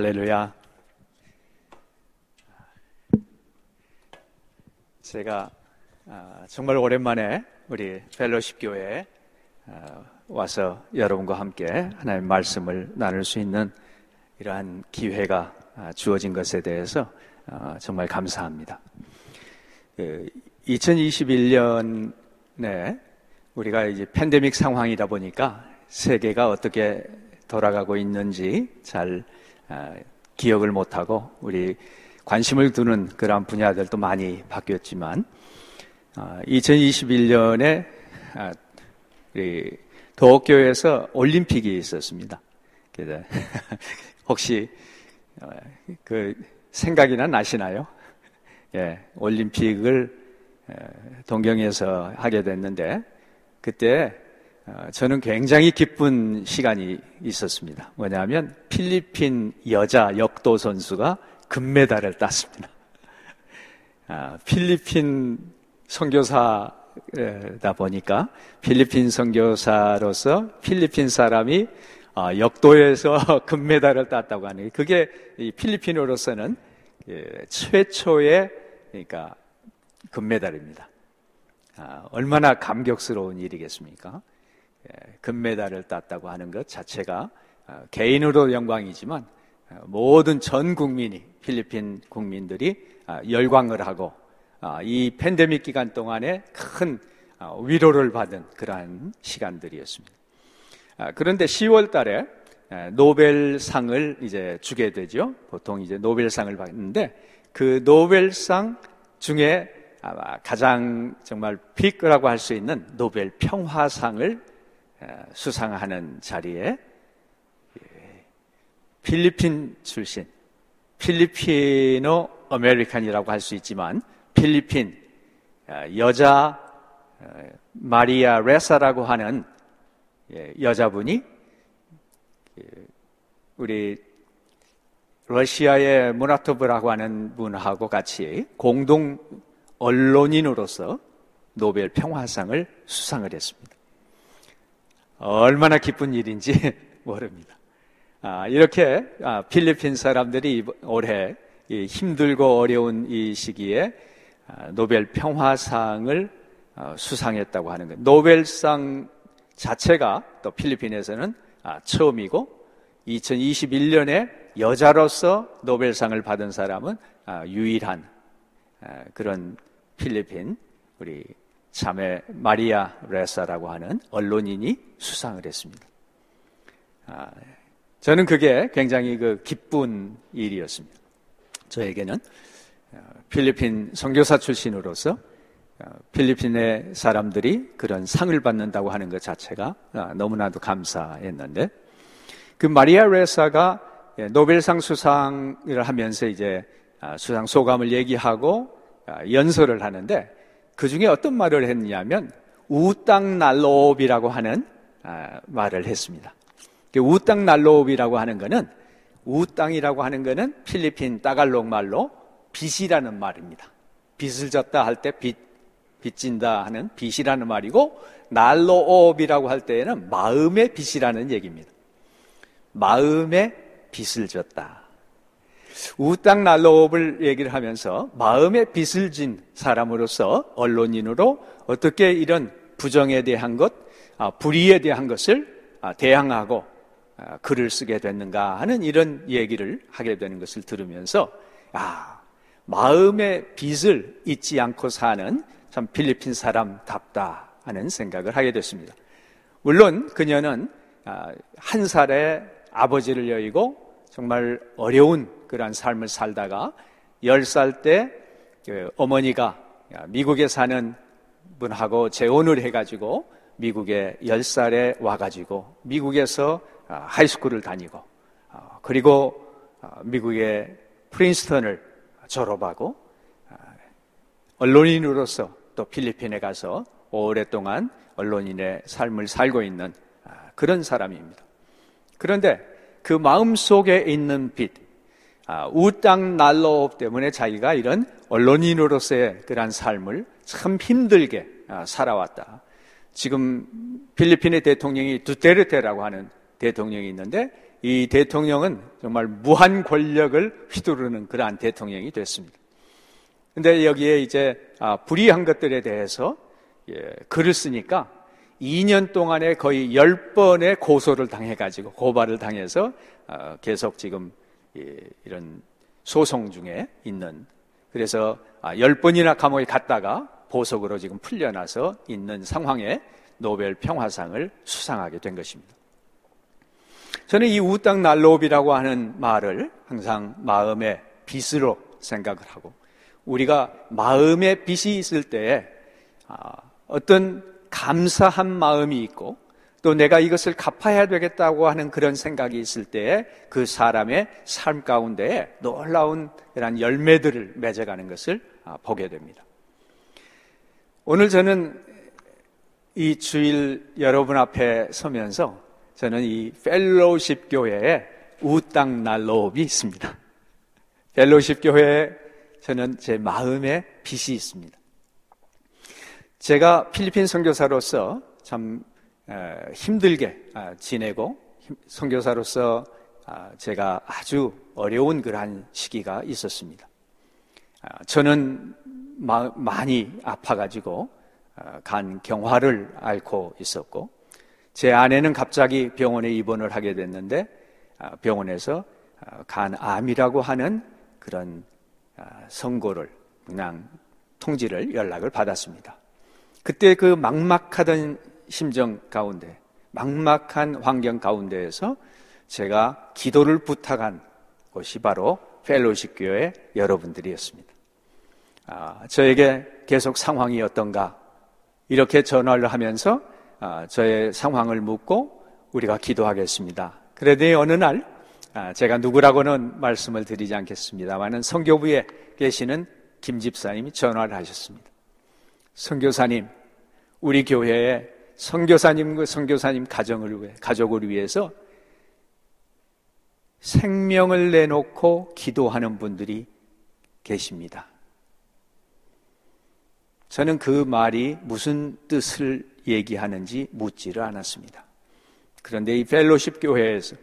할렐루야. 제가 아, 정말 오랜만에 우리 펠로십 교회에 아, 와서 여러분과 함께 하나님의 말씀을 나눌 수 있는 이러한 기회가 아, 주어진 것에 대해서 정말 감사합니다. 2021년에 그 우리가 이제 팬데믹 상황이다 보니까 세계가 어떻게 돌아가고 있는지 잘 아, 기억을 못하고 우리 관심을 두는 그러한 분야들도 많이 바뀌었지만 2021년에 아, 도쿄에서 올림픽이 있었습니다. 혹시 어, 그 생각이나 나시나요? 예, 올림픽을 동경에서 하게 됐는데 그때 어, 저는 굉장히 기쁜 시간이 있었습니다. 뭐냐면 필리핀 여자 역도 선수가 금메달을 땄습니다. 아, 필리핀 선교사다 보니까 필리핀 선교사로서 필리핀 사람이 아, 역도에서 금메달을 땄다고 하는 게 그게 필리핀으로서는 예, 최초의 그러니까 금메달입니다. 아, 얼마나 감격스러운 일이겠습니까? 예, 금메달을 땄다고 하는 것 자체가 어, 개인으로 영광이지만 어, 모든 전 국민이 필리핀 국민들이 아, 열광을 하고 아, 이 팬데믹 기간 동안에 큰 어, 위로를 받은 그러한 시간들이었습니다. 아, 그런데 10월 달에 노벨상을 이제 주게 되죠. 보통 이제 노벨상을 받는데 그 노벨상 중에 아마 가장 정말 peak이라고 할 수 있는 노벨 평화상을 수상하는 자리에 예, 필리핀 출신, Filipino American이라고 할 수 있지만 필리핀 아, 여자 마리아 레사라고 하는 예, 여자분이 예, 우리 러시아의 무라토브라고 하는 분하고 같이 공동 언론인으로서 노벨 평화상을 수상을 했습니다. 얼마나 기쁜 일인지 모릅니다. 아, 이렇게 아, 필리핀 사람들이 올해 힘들고 어려운 이 시기에 아, 노벨 평화상을 아, 수상했다고 하는 거예요. 노벨상 자체가 또 필리핀에서는 아, 처음이고 2021년에 여자로서 노벨상을 받은 사람은 아, 유일한 아, 그런 필리핀 우리 자매 마리아 레사라고 하는 언론인이 수상을 했습니다. 아, 저는 그게 굉장히 그 기쁜 일이었습니다. 저에게는 어, 필리핀 선교사 출신으로서 어, 필리핀의 사람들이 그런 상을 받는다고 하는 것 자체가 아, 너무나도 감사했는데 그 마리아 레사가 예, 노벨상 수상을 하면서 이제 아, 수상 소감을 얘기하고 아, 연설을 하는데 그 중에 어떤 말을 했냐면 우땅 날로옵이라고 하는 아, 말을 했습니다. 그 우땅 날로옵이라고 하는 것은 우땅이라고 하는 것은 필리핀 따갈록 말로 빚이라는 말입니다. 빚을 졌다 할 때 빚, 빚진다 하는 빚이라는 말이고 날로옵이라고 할 때에는 마음의 빚이라는 얘기입니다. 마음의 빚을 졌다. 우땅 날로업을 얘기를 하면서 마음의 빚을 진 사람으로서 언론인으로 어떻게 이런 부정에 대한 것, 아, 불의에 대한 것을 아, 대항하고 아, 글을 쓰게 됐는가 하는 이런 얘기를 하게 되는 것을 들으면서 아, 마음의 빚을 잊지 않고 사는 참 필리핀 사람답다 하는 생각을 하게 됐습니다. 물론 그녀는 한 살에 아버지를 여의고 정말 어려운 그러한 삶을 살다가 10살 때그 어머니가 미국에 사는 분하고 재혼을 해가지고 미국에 10살에 와가지고 미국에서 아, 하이스쿨을 다니고 아, 그리고 아, 미국의 프린스턴을 졸업하고 언론인으로서 또 필리핀에 가서 오랫동안 언론인의 삶을 살고 있는 그런 사람입니다. 그런데 그 마음 속에 있는 빛, 아, 우땅 난로업 때문에 자기가 이런 언론인으로서의 그러한 삶을 참 힘들게 아, 살아왔다. 지금 필리핀의 대통령이 두테르테라고 하는 대통령이 있는데 이 대통령은 정말 무한 권력을 휘두르는 그러한 대통령이 됐습니다. 근데 여기에 이제 아, 불이한 것들에 대해서 예, 글을 쓰니까 2년 동안에 거의 10번의 고소를 당해가지고 고발을 당해서 어, 계속 지금 예, 이런 소송 중에 있는 그래서 10번이나 아, 감옥에 갔다가 보석으로 지금 풀려나서 있는 상황에 노벨 평화상을 수상하게 된 것입니다. 저는 이 우땅 난로비라고 하는 말을 항상 마음의 빚으로 생각을 하고 우리가 마음의 빚이 있을 때 아, 어떤 감사한 마음이 있고 또 내가 이것을 갚아야 되겠다고 하는 그런 생각이 있을 때 그 사람의 삶 가운데 놀라운 이런 열매들을 맺어가는 것을 아, 보게 됩니다. 오늘 저는 이 주일 여러분 앞에 서면서 저는 이 Fellowship 교회에 utang na loob이 있습니다. Fellowship 교회에 저는 제 마음에 빚이 있습니다. 제가 필리핀 선교사로서 참 힘들게 아, 지내고 선교사로서 아, 제가 아주 어려운 그러한 시기가 있었습니다. 아, 저는 많이 아파가지고 간 경화를 앓고 있었고 제 아내는 갑자기 병원에 입원을 하게 됐는데 아, 병원에서 아, 간암이라고 하는 그런 아, 선고를 그냥 통지를 연락을 받았습니다. 그때 그 막막하던 심정 가운데 막막한 환경 가운데에서 제가 기도를 부탁한 곳이 바로 펠로십 교회 여러분들이었습니다. 아, 저에게 계속 상황이 어떤가 이렇게 전화를 하면서 아, 저의 상황을 묻고 우리가 기도하겠습니다. 그러더니 어느 날 아, 제가 누구라고는 말씀을 드리지 않겠습니다만은 성교부에 계시는 김 집사님이 전화를 하셨습니다. 성교사님, 우리 교회에 성교사님과 성교사님 가정을 위해 가족을 위해서 생명을 내놓고 기도하는 분들이 계십니다. 저는 그 말이 무슨 뜻을 얘기하는지 묻지를 않았습니다. 그런데 이 펠로십 교회에서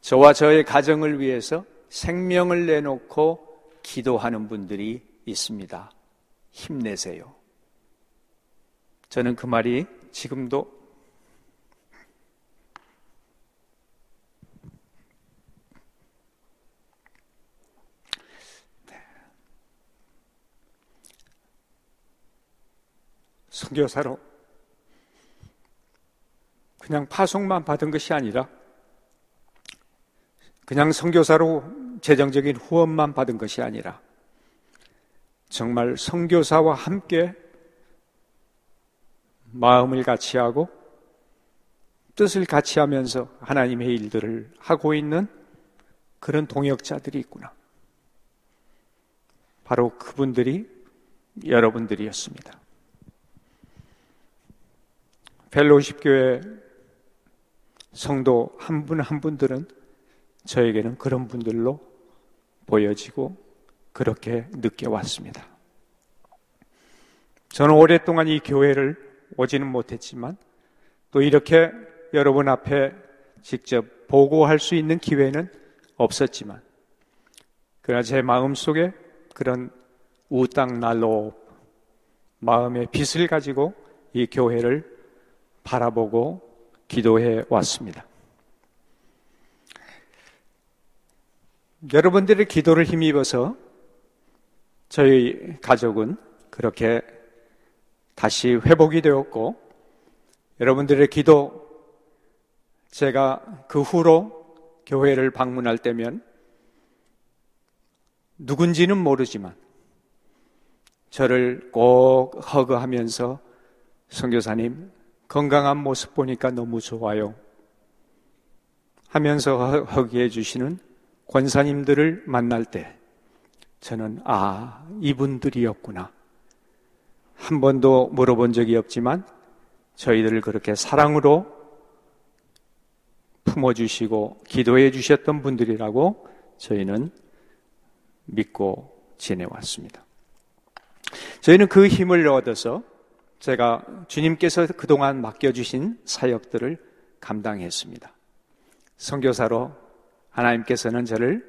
저와 저의 가정을 위해서 생명을 내놓고 기도하는 분들이 있습니다. 힘내세요. 저는 그 말이 지금도 선교사로 그냥 파송만 받은 것이 아니라 그냥 선교사로 재정적인 후원만 받은 것이 아니라 정말 선교사와 함께 마음을 같이 하고 뜻을 같이 하면서 하나님의 일들을 하고 있는 그런 동역자들이 있구나. 바로 그분들이 여러분들이었습니다. 펠로십 교회 성도 한분한 분들은 저에게는 그런 분들로 보여지고 그렇게 느껴왔습니다. 저는 오랫동안 이 교회를 오지는 못했지만 또 이렇게 여러분 앞에 직접 보고할 수 있는 기회는 없었지만 그러나 제 마음 속에 그런 우땅 날로 마음의 빛을 가지고 이 교회를 바라보고 기도해 왔습니다. 여러분들의 기도를 힘입어서 저희 가족은 그렇게 다시 회복이 되었고 여러분들의 기도 제가 그 후로 교회를 방문할 때면 누군지는 모르지만 저를 꼭 허그하면서 성교사님 건강한 모습 보니까 너무 좋아요. 하면서 허기해 주시는 권사님들을 만날 때 저는 아, 이분들이었구나. 한 번도 물어본 적이 없지만 저희들을 그렇게 사랑으로 품어주시고 기도해 주셨던 분들이라고 저희는 믿고 지내왔습니다. 저희는 그 힘을 얻어서 제가 주님께서 그동안 맡겨주신 사역들을 감당했습니다. 선교사로 하나님께서는 저를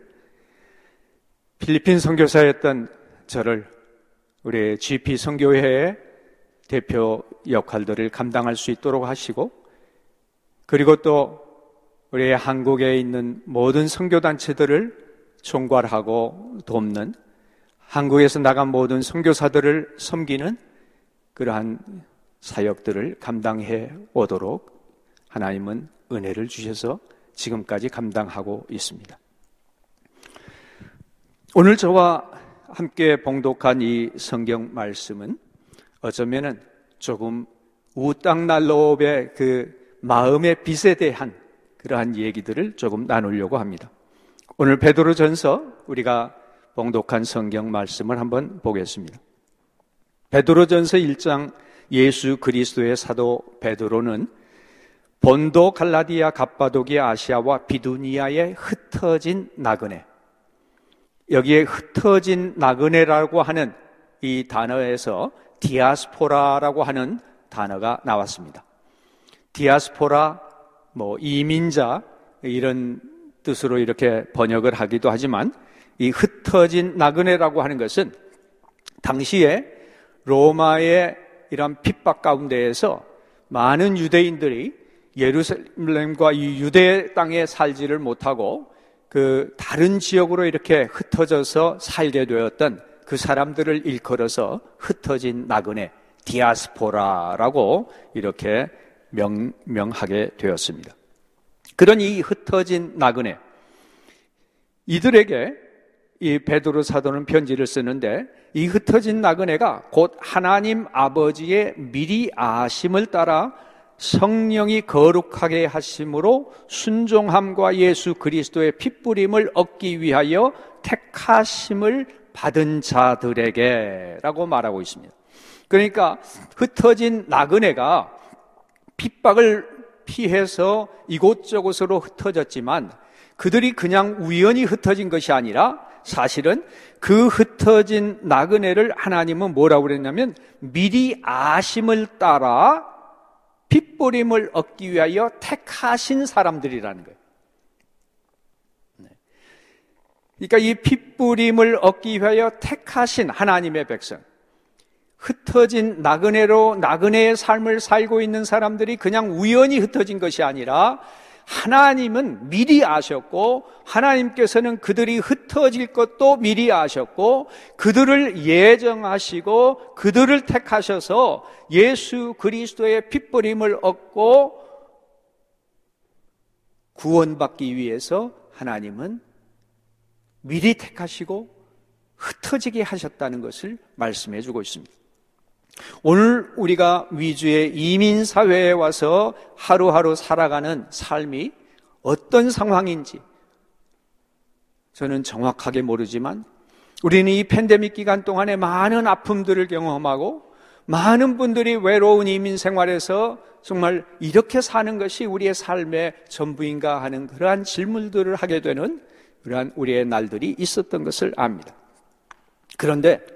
필리핀 선교사였던 저를 우리 GP 선교회의 대표 역할들을 감당할 수 있도록 하시고 그리고 또 우리 한국에 있는 모든 선교 단체들을 총괄하고 돕는 한국에서 나간 모든 선교사들을 섬기는 그러한 사역들을 감당해 오도록 하나님은 은혜를 주셔서 지금까지 감당하고 있습니다. 오늘 저와 함께 봉독한 이 성경 말씀은 어쩌면은 조금 우땅날로의 그 마음의 빛에 대한 그러한 얘기들을 조금 나누려고 합니다. 오늘 베드로전서 우리가 봉독한 성경 말씀을 한번 보겠습니다. 베드로전서 1장 예수 그리스도의 사도 베드로는 본도 갈라디아 갑바도기아 아시아와 비두니아에 흩어진 나그네 여기에 흩어진 나그네라고 하는 이 단어에서 디아스포라라고 하는 단어가 나왔습니다. 디아스포라, 뭐 이민자 이런 뜻으로 이렇게 번역을 하기도 하지만 이 흩어진 나그네라고 하는 것은 당시에 로마의 이런 핍박 가운데에서 많은 유대인들이 예루살렘과 이 유대 땅에 살지를 못하고 그 다른 지역으로 이렇게 흩어져서 살게 되었던 그 사람들을 일컬어서 흩어진 나그네 디아스포라라고 이렇게 명, 명하게 되었습니다. 그런 이 흩어진 나그네 이들에게 이 베드로 사도는 편지를 쓰는데 이 흩어진 나그네가 곧 하나님 아버지의 미리 아심을 따라 성령이 거룩하게 하심으로 순종함과 예수 그리스도의 핏부림을 얻기 위하여 택하심을 받은 자들에게라고 말하고 있습니다. 그러니까 흩어진 나그네가 핍박을 피해서 이곳저곳으로 흩어졌지만 그들이 그냥 우연히 흩어진 것이 아니라 사실은 그 흩어진 나그네를 하나님은 뭐라고 그랬냐면 미리 아심을 따라 핏부림을 얻기 위하여 택하신 사람들이라는 거예요. 네. 그러니까 이 핏부림을 얻기 위하여 택하신 하나님의 백성. 흩어진 나그네로 나그네의 삶을 살고 있는 사람들이 그냥 우연히 흩어진 것이 아니라 하나님은 미리 아셨고 하나님께서는 그들이 흩어질 것도 미리 아셨고 그들을 예정하시고 그들을 택하셔서 예수 그리스도의 핏부림을 얻고 구원받기 위해서 하나님은 미리 택하시고 흩어지게 하셨다는 것을 말씀해 주고 있습니다. 오늘 우리가 위주의 이민 사회에 와서 하루하루 살아가는 삶이 어떤 상황인지 저는 정확하게 모르지만 우리는 이 팬데믹 기간 동안에 많은 아픔들을 경험하고 많은 분들이 외로운 이민 생활에서 정말 이렇게 사는 것이 우리의 삶의 전부인가 하는 그러한 질문들을 하게 되는 그러한 우리의 날들이 있었던 것을 압니다. 그런데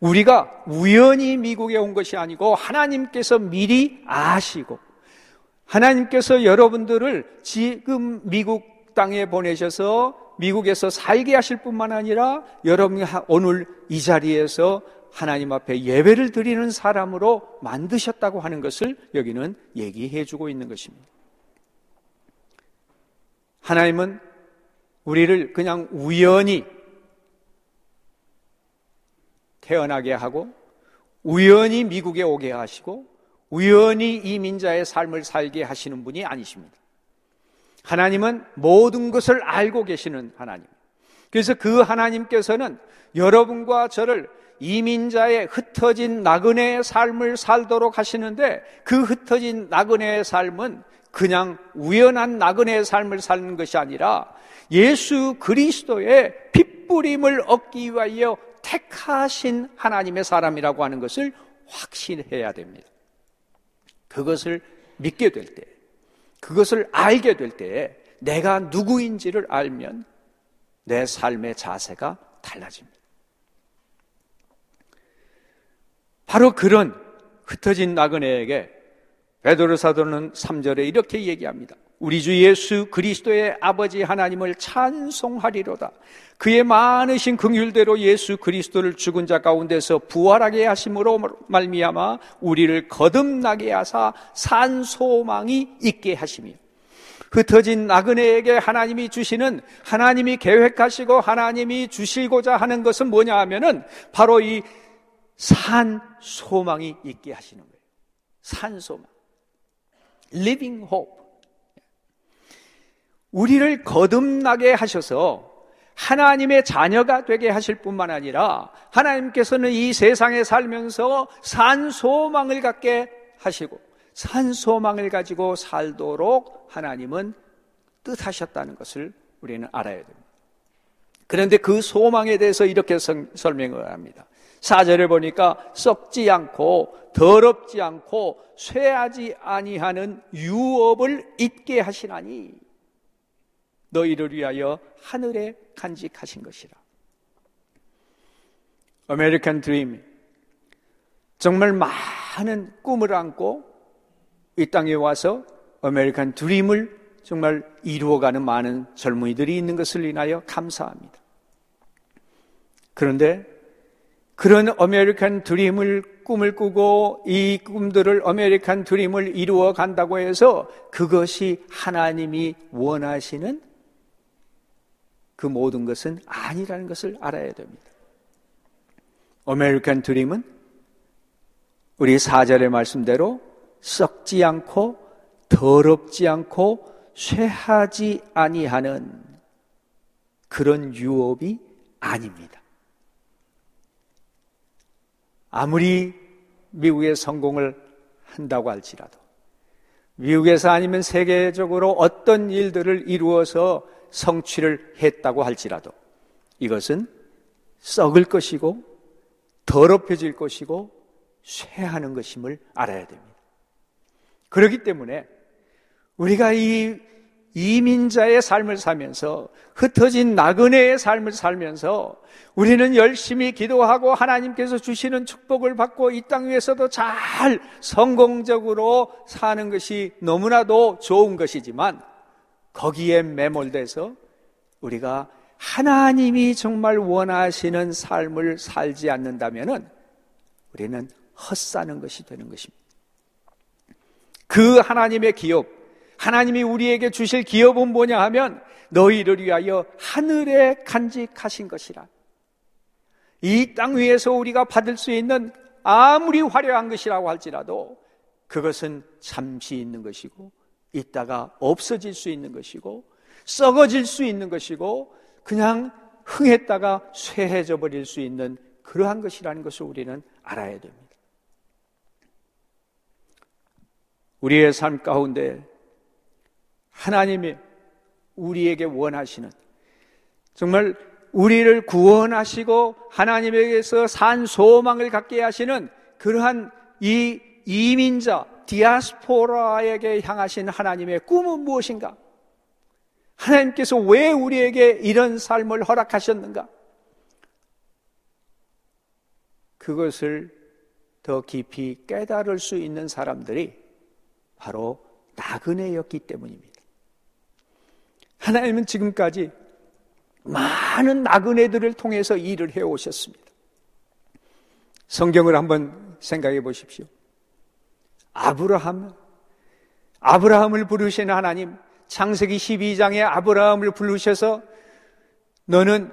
우리가 우연히 미국에 온 것이 아니고 하나님께서 미리 아시고 하나님께서 여러분들을 지금 미국 땅에 보내셔서 미국에서 살게 하실 뿐만 아니라 여러분이 오늘 이 자리에서 하나님 앞에 예배를 드리는 사람으로 만드셨다고 하는 것을 여기는 얘기해 주고 있는 것입니다. 하나님은 우리를 그냥 우연히 태어나게 하고 우연히 미국에 오게 하시고 우연히 이민자의 삶을 살게 하시는 분이 아니십니다. 하나님은 모든 것을 알고 계시는 하나님. 그래서 그 하나님께서는 여러분과 저를 이민자의 흩어진 나그네의 삶을 살도록 하시는데 그 흩어진 나그네의 삶은 그냥 우연한 나그네의 삶을 사는 것이 아니라 예수 그리스도의 핏부림을 얻기 위하여 택하신 하나님의 사람이라고 하는 것을 확신해야 됩니다. 그것을 믿게 될 때, 그것을 알게 될 때, 내가 누구인지를 알면 내 삶의 자세가 달라집니다. 바로 그런 흩어진 나그네에게 베드로 사도는 3절에 이렇게 얘기합니다. 우리 주 예수 그리스도의 아버지 하나님을 찬송하리로다. 그의 많으신 긍휼대로 예수 그리스도를 죽은 자 가운데서 부활하게 하심으로 말미암아 우리를 거듭나게 하사 산 소망이 있게 하시며 흩어진 나그네에게 하나님이 주시는 하나님이 계획하시고 하나님이 주시고자 하는 것은 뭐냐 하면은 바로 이 산 소망이 있게 하시는 거예요. 산 소망. living hope. 우리를 거듭나게 하셔서 하나님의 자녀가 되게 하실 뿐만 아니라 하나님께서는 이 세상에 살면서 산 소망을 갖게 하시고 산 소망을 가지고 살도록 하나님은 뜻하셨다는 것을 우리는 알아야 됩니다. 그런데 그 소망에 대해서 이렇게 설명을 합니다. 사절을 보니까 썩지 않고 더럽지 않고 쇠하지 아니하는 유업을 잇게 하시나니 너희를 위하여 하늘에 간직하신 것이라. 아메리칸 드림. 정말 많은 꿈을 안고 이 땅에 와서 아메리칸 드림을 정말 이루어가는 많은 젊은이들이 있는 것을 인하여 감사합니다. 그런데 그런 아메리칸 드림을 꿈을 꾸고 이 꿈들을 아메리칸 드림을 이루어 간다고 해서 그것이 하나님이 원하시는 그 모든 것은 아니라는 것을 알아야 됩니다. 아메리칸 드림은 우리 사절의 말씀대로 썩지 않고 더럽지 않고 쇠하지 아니하는 그런 유업이 아닙니다. 아무리 미국의 성공을 한다고 할지라도 미국에서 아니면 세계적으로 어떤 일들을 이루어서 성취를 했다고 할지라도 이것은 썩을 것이고 더럽혀질 것이고 쇠하는 것임을 알아야 됩니다. 그렇기 때문에 우리가 이 이민자의 삶을 살면서 흩어진 나그네의 삶을 살면서 우리는 열심히 기도하고 하나님께서 주시는 축복을 받고 이 땅 위에서도 잘 성공적으로 사는 것이 너무나도 좋은 것이지만 거기에 매몰돼서 우리가 하나님이 정말 원하시는 삶을 살지 않는다면 우리는 헛사는 것이 되는 것입니다. 그 하나님의 기업, 하나님이 우리에게 주실 기업은 뭐냐 하면 너희를 위하여 하늘에 간직하신 것이라. 이 땅 위에서 우리가 받을 수 있는 아무리 화려한 것이라고 할지라도 그것은 잠시 있는 것이고 있다가 없어질 수 있는 것이고 썩어질 수 있는 것이고 그냥 흥했다가 쇠해져 버릴 수 있는 그러한 것이라는 것을 우리는 알아야 됩니다. 우리의 삶 가운데 하나님이 우리에게 원하시는 정말 우리를 구원하시고 하나님에게서 산 소망을 갖게 하시는 그러한 이 이민자 디아스포라에게 향하신 하나님의 꿈은 무엇인가? 하나님께서 왜 우리에게 이런 삶을 허락하셨는가? 그것을 더 깊이 깨달을 수 있는 사람들이 바로 나그네였기 때문입니다. 하나님은 지금까지 많은 나그네들을 통해서 일을 해 오셨습니다. 성경을 한번 생각해 보십시오. 아브라함, 아브라함을 부르신 하나님, 창세기 12장에 아브라함을 부르셔서 너는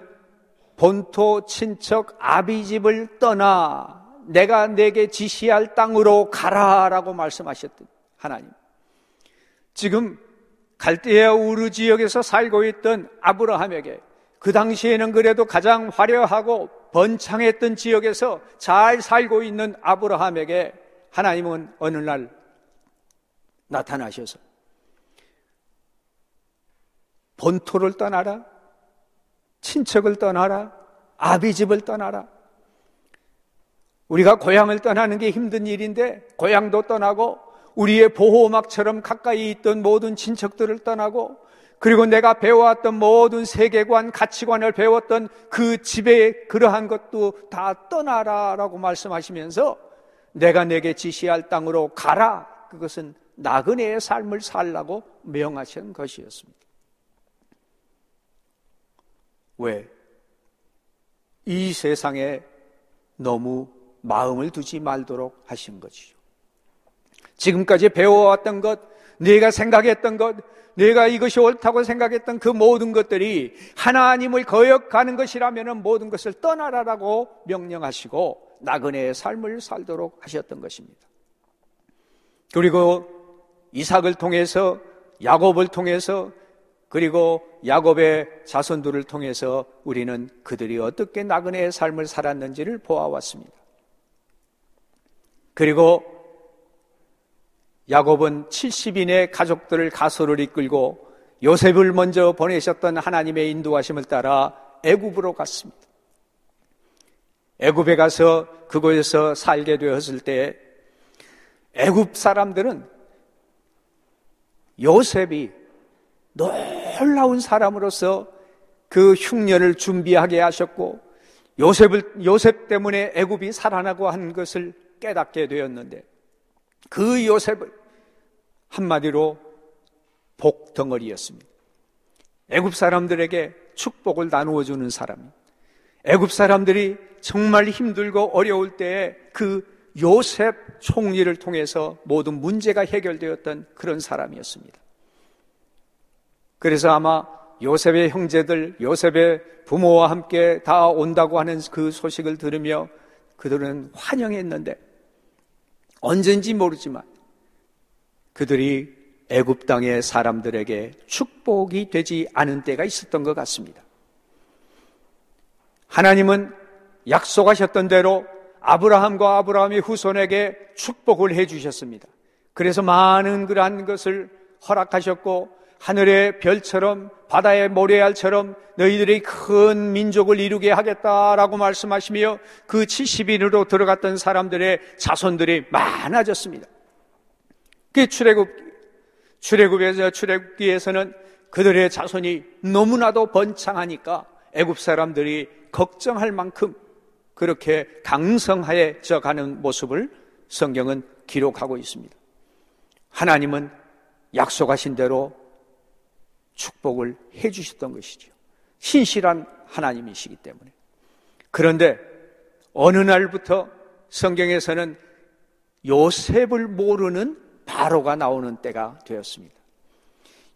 본토 친척 아비집을 떠나 내가 내게 지시할 땅으로 가라라고 말씀하셨던 하나님. 지금 갈대아 우르 지역에서 살고 있던 아브라함에게 그 당시에는 그래도 가장 화려하고 번창했던 지역에서 잘 살고 있는 아브라함에게 하나님은 어느 날 나타나셔서 본토를 떠나라, 친척을 떠나라, 아비 집을 떠나라. 우리가 고향을 떠나는 게 힘든 일인데 고향도 떠나고 우리의 보호막처럼 가까이 있던 모든 친척들을 떠나고 그리고 내가 배워왔던 모든 세계관, 가치관을 배웠던 그 집에 그러한 것도 다 떠나라라고 말씀하시면서 내가 내게 지시할 땅으로 가라. 그것은 나그네의 삶을 살라고 명하신 것이었습니다. 왜? 이 세상에 너무 마음을 두지 말도록 하신 것이죠. 지금까지 배워왔던 것, 내가 생각했던 것, 내가 이것이 옳다고 생각했던 그 모든 것들이 하나님을 거역하는 것이라면 모든 것을 떠나라라고 명령하시고 나그네의 삶을 살도록 하셨던 것입니다. 그리고 이삭을 통해서 야곱을 통해서 그리고 야곱의 자손들을 통해서 우리는 그들이 어떻게 나그네의 삶을 살았는지를 보아왔습니다. 그리고 야곱은 70인의 가족들을 가소를 이끌고 요셉을 먼저 보내셨던 하나님의 인도하심을 따라 애굽으로 갔습니다. 애굽에 가서 그곳에서 살게 되었을 때 애굽 사람들은 요셉이 놀라운 사람으로서 그 흉년을 준비하게 하셨고 요셉을 요셉 때문에 애굽이 살아나고 한 것을 깨닫게 되었는데 그 요셉을 한마디로 복덩어리였습니다. 애굽 사람들에게 축복을 나누어 주는 사람. 애굽 사람들이 정말 힘들고 어려울 때에 그 요셉 총리를 통해서 모든 문제가 해결되었던 그런 사람이었습니다. 그래서 아마 요셉의 형제들, 요셉의 부모와 함께 다 온다고 하는 그 소식을 들으며 그들은 환영했는데 언젠지 모르지만 그들이 애굽 땅의 사람들에게 축복이 되지 않은 때가 있었던 것 같습니다. 하나님은 약속하셨던 대로 아브라함과 아브라함의 후손에게 축복을 해 주셨습니다. 그래서 많은 그러한 것을 허락하셨고 하늘의 별처럼 바다의 모래알처럼 너희들이 큰 민족을 이루게 하겠다라고 말씀하시며 그 70인으로 들어갔던 사람들의 자손들이 많아졌습니다. 그 출애굽 출애굽에서 출애굽기에서는 그들의 자손이 너무나도 번창하니까 애굽 사람들이 걱정할 만큼 그렇게 강성하여져 가는 모습을 성경은 기록하고 있습니다. 하나님은 약속하신 대로 축복을 해 주셨던 것이죠. 신실한 하나님이시기 때문에. 그런데 어느 날부터 성경에서는 요셉을 모르는 바로가 나오는 때가 되었습니다.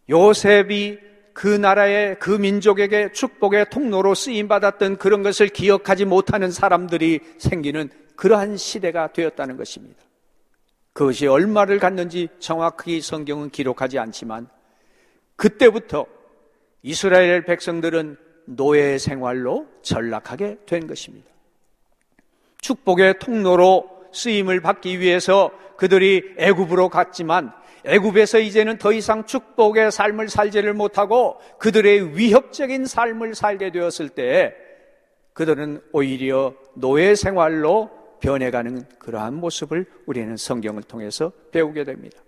요셉이 그 나라의 그 민족에게 축복의 통로로 쓰임 받았던 그런 것을 기억하지 못하는 사람들이 생기는 그러한 시대가 되었다는 것입니다. 그것이 얼마를 갔는지 정확히 성경은 기록하지 않지만 그때부터 이스라엘 백성들은 노예 생활로 전락하게 된 것입니다. 축복의 통로로 쓰임을 받기 위해서 그들이 애굽으로 갔지만 애굽에서 이제는 더 이상 축복의 삶을 살지를 못하고 그들의 위협적인 삶을 살게 되었을 때 그들은 오히려 노예 생활로 변해가는 그러한 모습을 우리는 성경을 통해서 배우게 됩니다.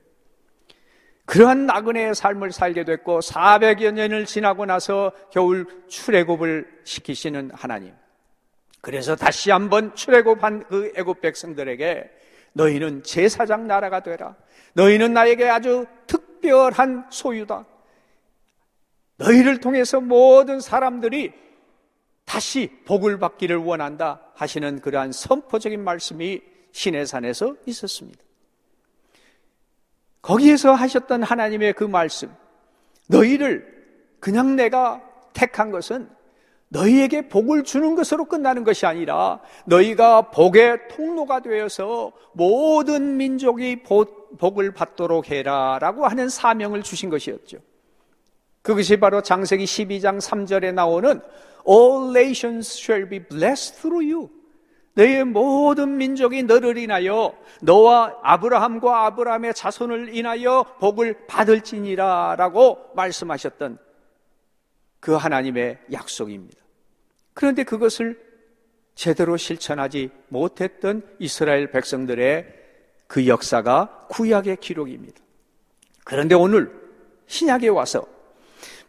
그러한 나그네의 삶을 살게 됐고 400여 년을 지나고 나서 겨울 출애굽을 시키시는 하나님. 그래서 다시 한번 출애굽한 그 애굽 백성들에게 너희는 제사장 나라가 되라. 너희는 나에게 아주 특별한 소유다. 너희를 통해서 모든 사람들이 다시 복을 받기를 원한다 하시는 그러한 선포적인 말씀이 시내산에서 있었습니다. 거기에서 하셨던 하나님의 그 말씀, 너희를 그냥 내가 택한 것은 너희에게 복을 주는 것으로 끝나는 것이 아니라 너희가 복의 통로가 되어서 모든 민족이 복을 받도록 해라 라고 하는 사명을 주신 것이었죠. 그것이 바로 장세기 12장 3절에 나오는 All nations shall be blessed through you. 너의 모든 민족이 너를 인하여 너와 아브라함과 아브라함의 자손을 인하여 복을 받을지니라 라고 말씀하셨던 그 하나님의 약속입니다. 그런데 그것을 제대로 실천하지 못했던 이스라엘 백성들의 그 역사가 구약의 기록입니다. 그런데 오늘 신약에 와서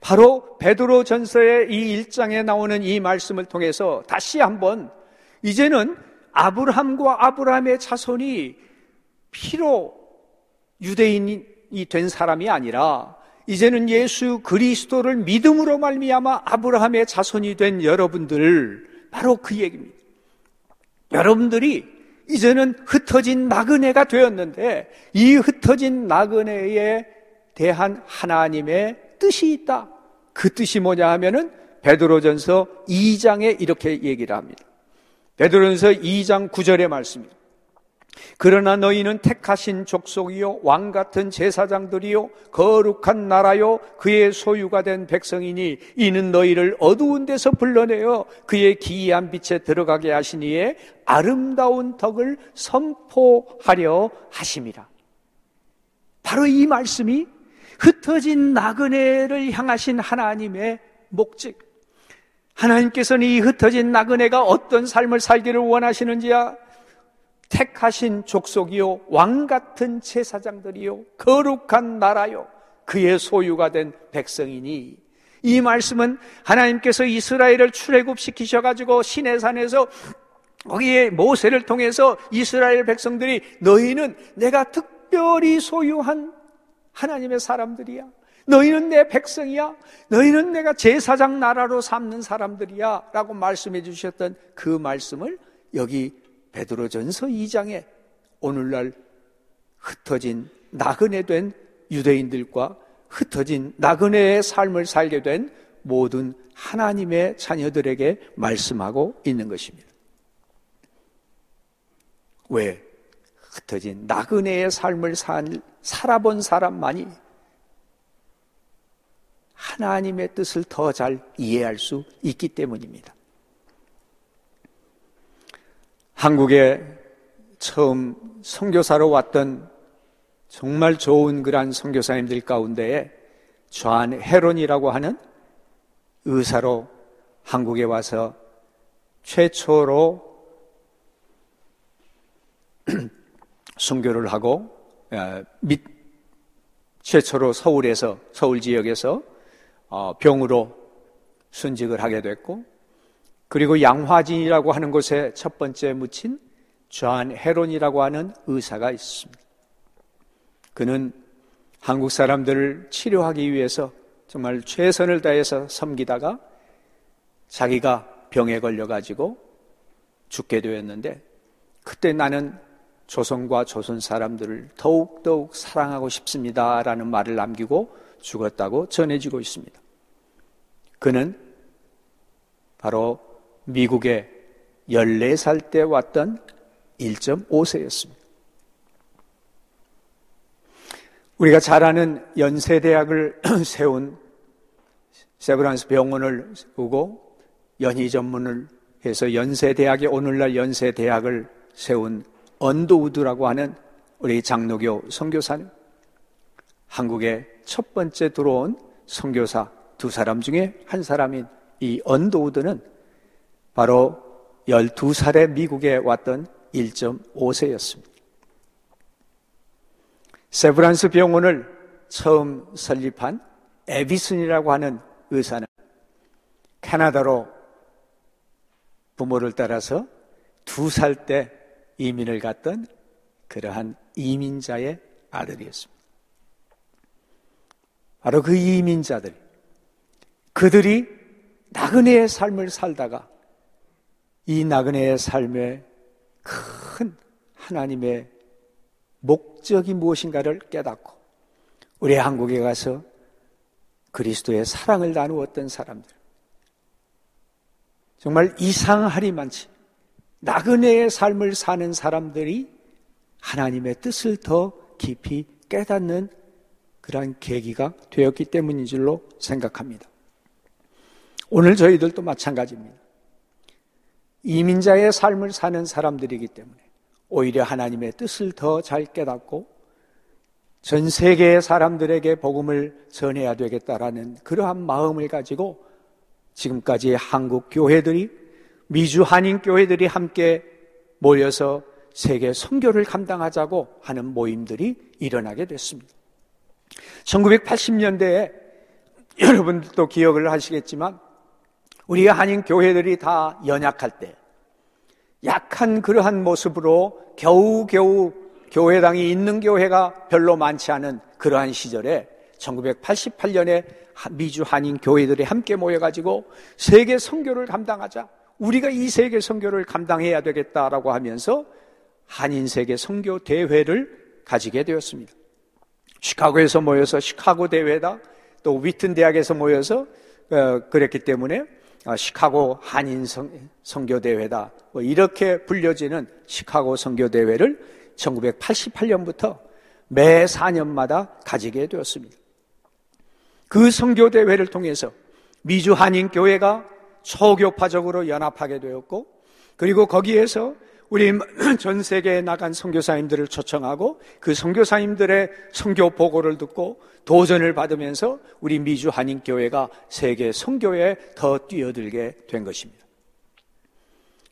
바로 베드로 전서의 이 1장에 나오는 이 말씀을 통해서 다시 한번 이제는 아브라함과 아브라함의 자손이 피로 유대인이 된 사람이 아니라 이제는 예수 그리스도를 믿음으로 말미암아 아브라함의 자손이 된 여러분들 바로 그 얘기입니다. 여러분들이 이제는 흩어진 나그네가 되었는데 이 흩어진 나그네에 대한 하나님의 뜻이 있다. 그 뜻이 뭐냐 하면은 베드로전서 2장에 이렇게 얘기를 합니다. 베드로전서 2장 9절의 말씀입니다. 그러나 너희는 택하신 족속이요 왕 같은 제사장들이요 거룩한 나라요 그의 소유가 된 백성이니 이는 너희를 어두운 데서 불러내어 그의 기이한 빛에 들어가게 하시니에 아름다운 덕을 선포하려 하심이라. 바로 이 말씀이 흩어진 나그네를 향하신 하나님의 목적. 하나님께서는 이 흩어진 나그네가 어떤 삶을 살기를 원하시는지야 택하신 족속이요 왕 같은 제사장들이요 거룩한 나라요 그의 소유가 된 백성이니 이 말씀은 하나님께서 이스라엘을 출애굽시키셔 가지고 시내산에서 거기에 모세를 통해서 이스라엘 백성들이 너희는 내가 특별히 소유한 하나님의 사람들이야. 너희는 내 백성이야. 너희는 내가 제사장 나라로 삼는 사람들이야. 라고 말씀해 주셨던 그 말씀을 여기 베드로전서 2장에 오늘날 흩어진 나그네 된 유대인들과 흩어진 나그네의 삶을 살게 된 모든 하나님의 자녀들에게 말씀하고 있는 것입니다. 왜? 흩어진 나그네의 삶을 산, 살아본 사람만이 하나님의 뜻을 더 잘 이해할 수 있기 때문입니다. 한국에 처음 선교사로 왔던 정말 좋은 그란 선교사님들 가운데에 좌한 헤론이라고 하는 의사로 한국에 와서 최초로 선교를 하고 및 최초로 서울에서 서울 지역에서 어, 병으로 순직을 하게 됐고 그리고 양화진이라고 하는 곳에 첫 번째 묻힌 좌한 헤론이라고 하는 의사가 있습니다. 그는 한국 사람들을 치료하기 위해서 정말 최선을 다해서 섬기다가 자기가 병에 걸려가지고 죽게 되었는데 그때 나는 조선과 조선 사람들을 더욱더욱 사랑하고 싶습니다 라는 말을 남기고 죽었다고 전해지고 있습니다. 그는 바로 미국에 14살 때 왔던 1.5세였습니다. 우리가 잘 아는 연세대학을 세운 세브란스 병원을 세우고 연희 전문을 해서 연세대학이 오늘날 연세대학을 세운 언더우드라고 하는 우리 장로교 선교사는 한국에 첫 번째 들어온 선교사 두 사람 중에 한 사람인 이 언더우드는 바로 12살에 미국에 왔던 1.5세였습니다. 세브란스 병원을 처음 설립한 에비슨이라고 하는 의사는 캐나다로 부모를 따라서 두 살 때 이민을 갔던 그러한 이민자의 아들이었습니다. 바로 그 이민자들, 그들이 나그네의 삶을 살다가 이 나그네의 삶에 큰 하나님의 목적이 무엇인가를 깨닫고 우리 한국에 가서 그리스도의 사랑을 나누었던 사람들. 정말 이상하리만치 나그네의 삶을 사는 사람들이 하나님의 뜻을 더 깊이 깨닫는 그러한 계기가 되었기 때문인 줄로 생각합니다. 오늘 저희들도 마찬가지입니다. 이민자의 삶을 사는 사람들이기 때문에 오히려 하나님의 뜻을 더 잘 깨닫고 전 세계의 사람들에게 복음을 전해야 되겠다라는 그러한 마음을 가지고 지금까지 한국 교회들이 미주 한인 교회들이 함께 모여서 세계 선교를 감당하자고 하는 모임들이 일어나게 됐습니다. 1980년대에 여러분들도 기억을 하시겠지만 우리 한인 교회들이 다 연약할 때 약한 그러한 모습으로 겨우겨우 교회당이 있는 교회가 별로 많지 않은 그러한 시절에 1988년에 미주 한인 교회들이 함께 모여가지고 세계 선교를 감당하자. 우리가 이 세계 선교를 감당해야 되겠다라고 하면서 한인 세계 선교 대회를 가지게 되었습니다. 시카고에서 모여서 시카고 대회다. 또 위튼 대학에서 모여서 어, 그랬기 때문에 아, 시카고 한인 선교 대회다. 뭐 이렇게 불려지는 시카고 선교 대회를 1988년부터 매 4년마다 가지게 되었습니다. 그 선교 대회를 통해서 미주 한인 교회가 초교파적으로 연합하게 되었고 그리고 거기에서 우리 전 세계에 나간 선교사님들을 초청하고 그 선교사님들의 선교 보고를 듣고 도전을 받으면서 우리 미주 한인 교회가 세계 선교에 더 뛰어들게 된 것입니다.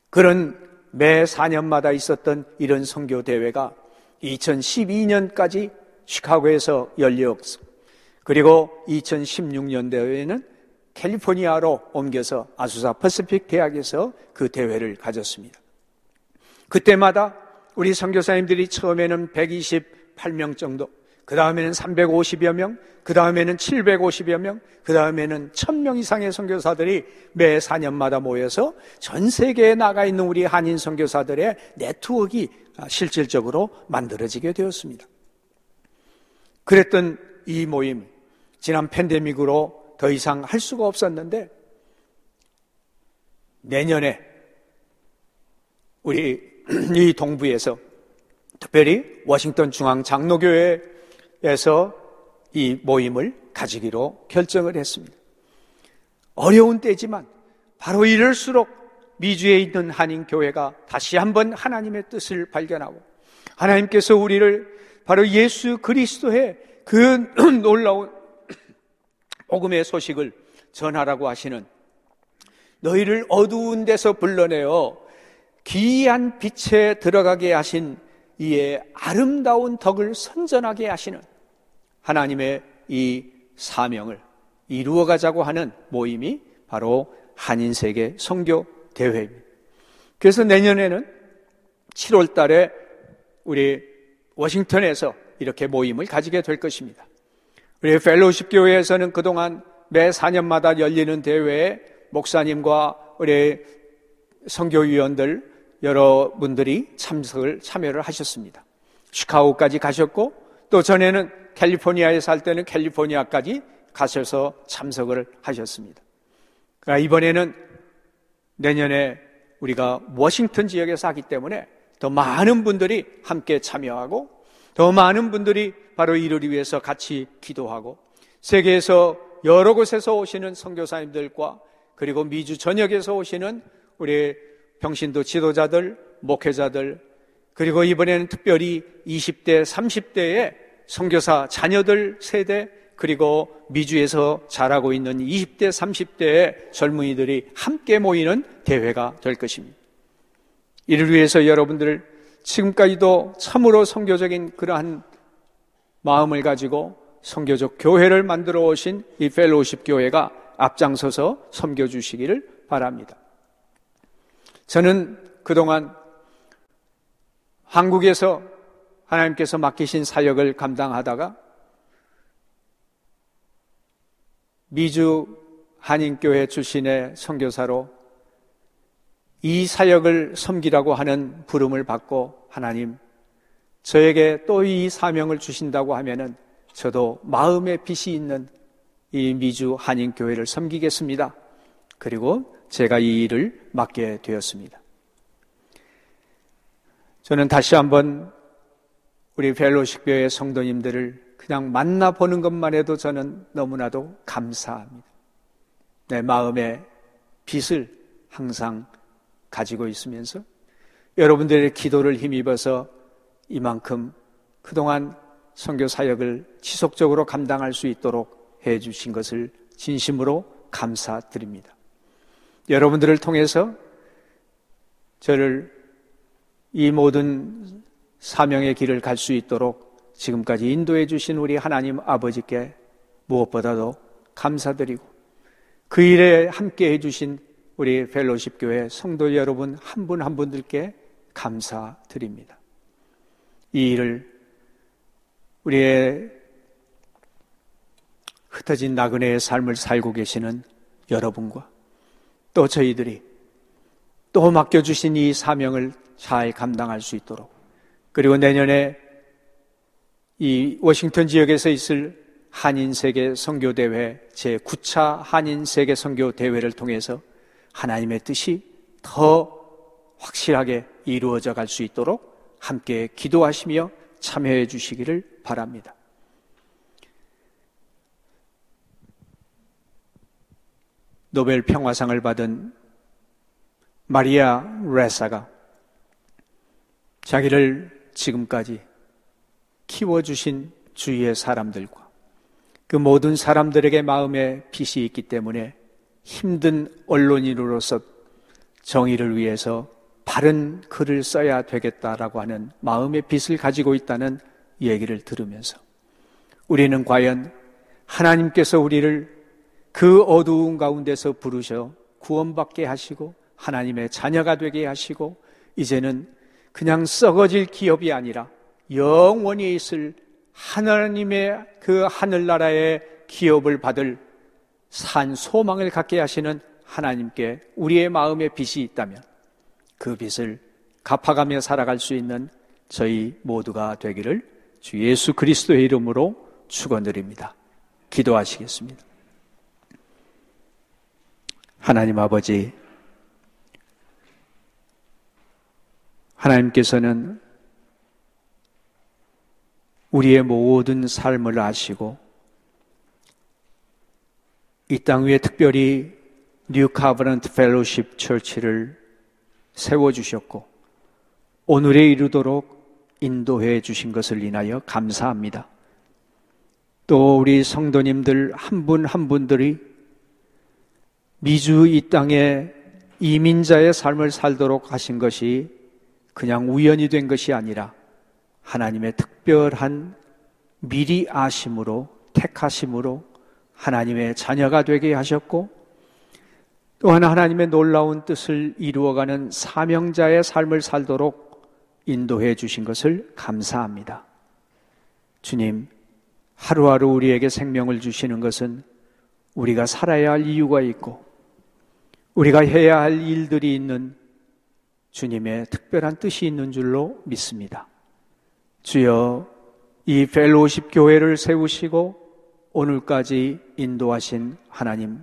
그런 매 4년마다 있었던 이런 선교 대회가 2012년까지 시카고에서 열렸고 그리고 2016년 대회에는 캘리포니아로 옮겨서 아수사 퍼시픽 대학에서 그 대회를 가졌습니다. 그때마다 우리 선교사님들이 처음에는 128명 정도, 그 다음에는 350여 명, 그 다음에는 750여 명, 그 다음에는 1000명 이상의 선교사들이 매 4년마다 모여서 전 세계에 나가 있는 우리 한인 선교사들의 네트워크가 실질적으로 만들어지게 되었습니다. 그랬던 이 모임, 지난 팬데믹으로 더 이상 할 수가 없었는데 내년에 우리 이 동부에서 특별히 워싱턴 중앙 장로교회에서 이 모임을 가지기로 결정을 했습니다. 어려운 때지만 바로 이럴수록 미주에 있는 한인 교회가 다시 한번 하나님의 뜻을 발견하고 하나님께서 우리를 바로 예수 그리스도의 그 놀라운 복음의 소식을 전하라고 하시는 너희를 어두운 데서 불러내어 기이한 빛에 들어가게 하신 이의 아름다운 덕을 선전하게 하시는 하나님의 이 사명을 이루어 가자고 하는 모임이 바로 한인세계 성교 대회입니다. 그래서 내년에는 7월 달에 우리 워싱턴에서 이렇게 모임을 가지게 될 것입니다. 우리 펠로십 교회에서는 그동안 매 4년마다 열리는 대회에 목사님과 우리 선교위원들 여러분들이 참석을 참여를 하셨습니다. 시카고까지 가셨고 또 전에는 캘리포니아에 살 때는 캘리포니아까지 가셔서 참석을 하셨습니다. 그러니까 이번에는 내년에 우리가 워싱턴 지역에서 하기 때문에 더 많은 분들이 함께 참여하고 더 많은 분들이 바로 이를 위해서 같이 기도하고 세계에서 여러 곳에서 오시는 선교사님들과 그리고 미주 전역에서 오시는 우리 병신도 지도자들, 목회자들, 그리고 이번에는 특별히 20대, 30대의 선교사 자녀들 세대, 그리고 미주에서 자라고 있는 20대, 30대의 젊은이들이 함께 모이는 대회가 될 것입니다. 이를 위해서 여러분들 지금까지도 참으로 성교적인 그러한 마음을 가지고 성교적 교회를 만들어 오신 이 펠로우십 교회가 앞장서서 섬겨 주시기를 바랍니다. 저는 그동안 한국에서 하나님께서 맡기신 사역을 감당하다가 미주 한인교회 출신의 선교사로 이 사역을 섬기라고 하는 부름을 받고 하나님 저에게 또 이 사명을 주신다고 하면은 저도 마음의 빛이 있는 이 미주 한인교회를 섬기겠습니다. 그리고 제가 이 일을 맡게 되었습니다. 저는 다시 한번 우리 벨로식 교회 성도님들을 그냥 만나보는 것만 해도 저는 너무나도 감사합니다. 내 마음의 빛을 항상 가지고 있으면서 여러분들의 기도를 힘입어서 이만큼 그동안 선교 사역을 지속적으로 감당할 수 있도록 해 주신 것을 진심으로 감사드립니다. 여러분들을 통해서 저를 이 모든 사명의 길을 갈 수 있도록 지금까지 인도해 주신 우리 하나님 아버지께 무엇보다도 감사드리고 그 일에 함께 해 주신 우리 펠로십 교회 성도 여러분 한 분한 한 분들께 감사드립니다. 이 일을 우리의 흩어진 나그네의 삶을 살고 계시는 여러분과 또 저희들이 또 맡겨주신 이 사명을 잘 감당할 수 있도록 그리고 내년에 이 워싱턴 지역에서 있을 한인 세계 선교 대회 제 9차 한인 세계 선교 대회를 통해서 하나님의 뜻이 더 확실하게 이루어져 갈 수 있도록 함께 기도하시며 참여해 주시기를 바랍니다. 노벨 평화상을 받은 마리아 레사가 자기를 지금까지 키워주신 주위의 사람들과 그 모든 사람들에게 마음에 빚이 있기 때문에 힘든 언론인으로서 정의를 위해서 바른 글을 써야 되겠다라고 하는 마음의 빚을 가지고 있다는 얘기를 들으면서 우리는 과연 하나님께서 우리를 그 어두운 가운데서 부르셔 구원받게 하시고 하나님의 자녀가 되게 하시고 이제는 그냥 썩어질 기업이 아니라 영원히 있을 하나님의 그 하늘나라의 기업을 받을 산 소망을 갖게 하시는 하나님께 우리의 마음에 빚이 있다면 그 빚을 갚아가며 살아갈 수 있는 저희 모두가 되기를 주 예수 그리스도의 이름으로 축원드립니다. 기도하시겠습니다. 하나님 아버지 하나님께서는 우리의 모든 삶을 아시고 이 땅 위에 특별히 New Covenant Fellowship Church를 세워 주셨고 오늘에 이르도록 인도해 주신 것을 인하여 감사합니다. 또 우리 성도님들 한 분한 한 분들이 미주 이 땅에 이민자의 삶을 살도록 하신 것이 그냥 우연이 된 것이 아니라 하나님의 특별한 미리 아심으로 택하심으로 하나님의 자녀가 되게 하셨고 또한 하나님의 놀라운 뜻을 이루어가는 사명자의 삶을 살도록 인도해 주신 것을 감사합니다. 주님, 하루하루 우리에게 생명을 주시는 것은 우리가 살아야 할 이유가 있고 우리가 해야 할 일들이 있는 주님의 특별한 뜻이 있는 줄로 믿습니다. 주여 이 펠로십 교회를 세우시고 오늘까지 인도하신 하나님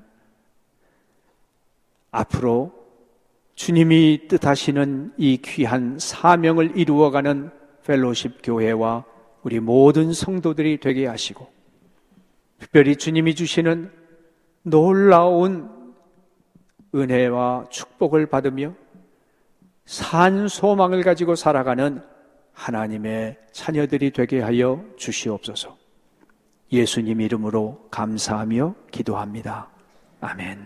앞으로 주님이 뜻하시는 이 귀한 사명을 이루어가는 펠로십 교회와 우리 모든 성도들이 되게 하시고 특별히 주님이 주시는 놀라운 은혜와 축복을 받으며 산 소망을 가지고 살아가는 하나님의 자녀들이 되게 하여 주시옵소서. 예수님 이름으로 감사하며 기도합니다. 아멘.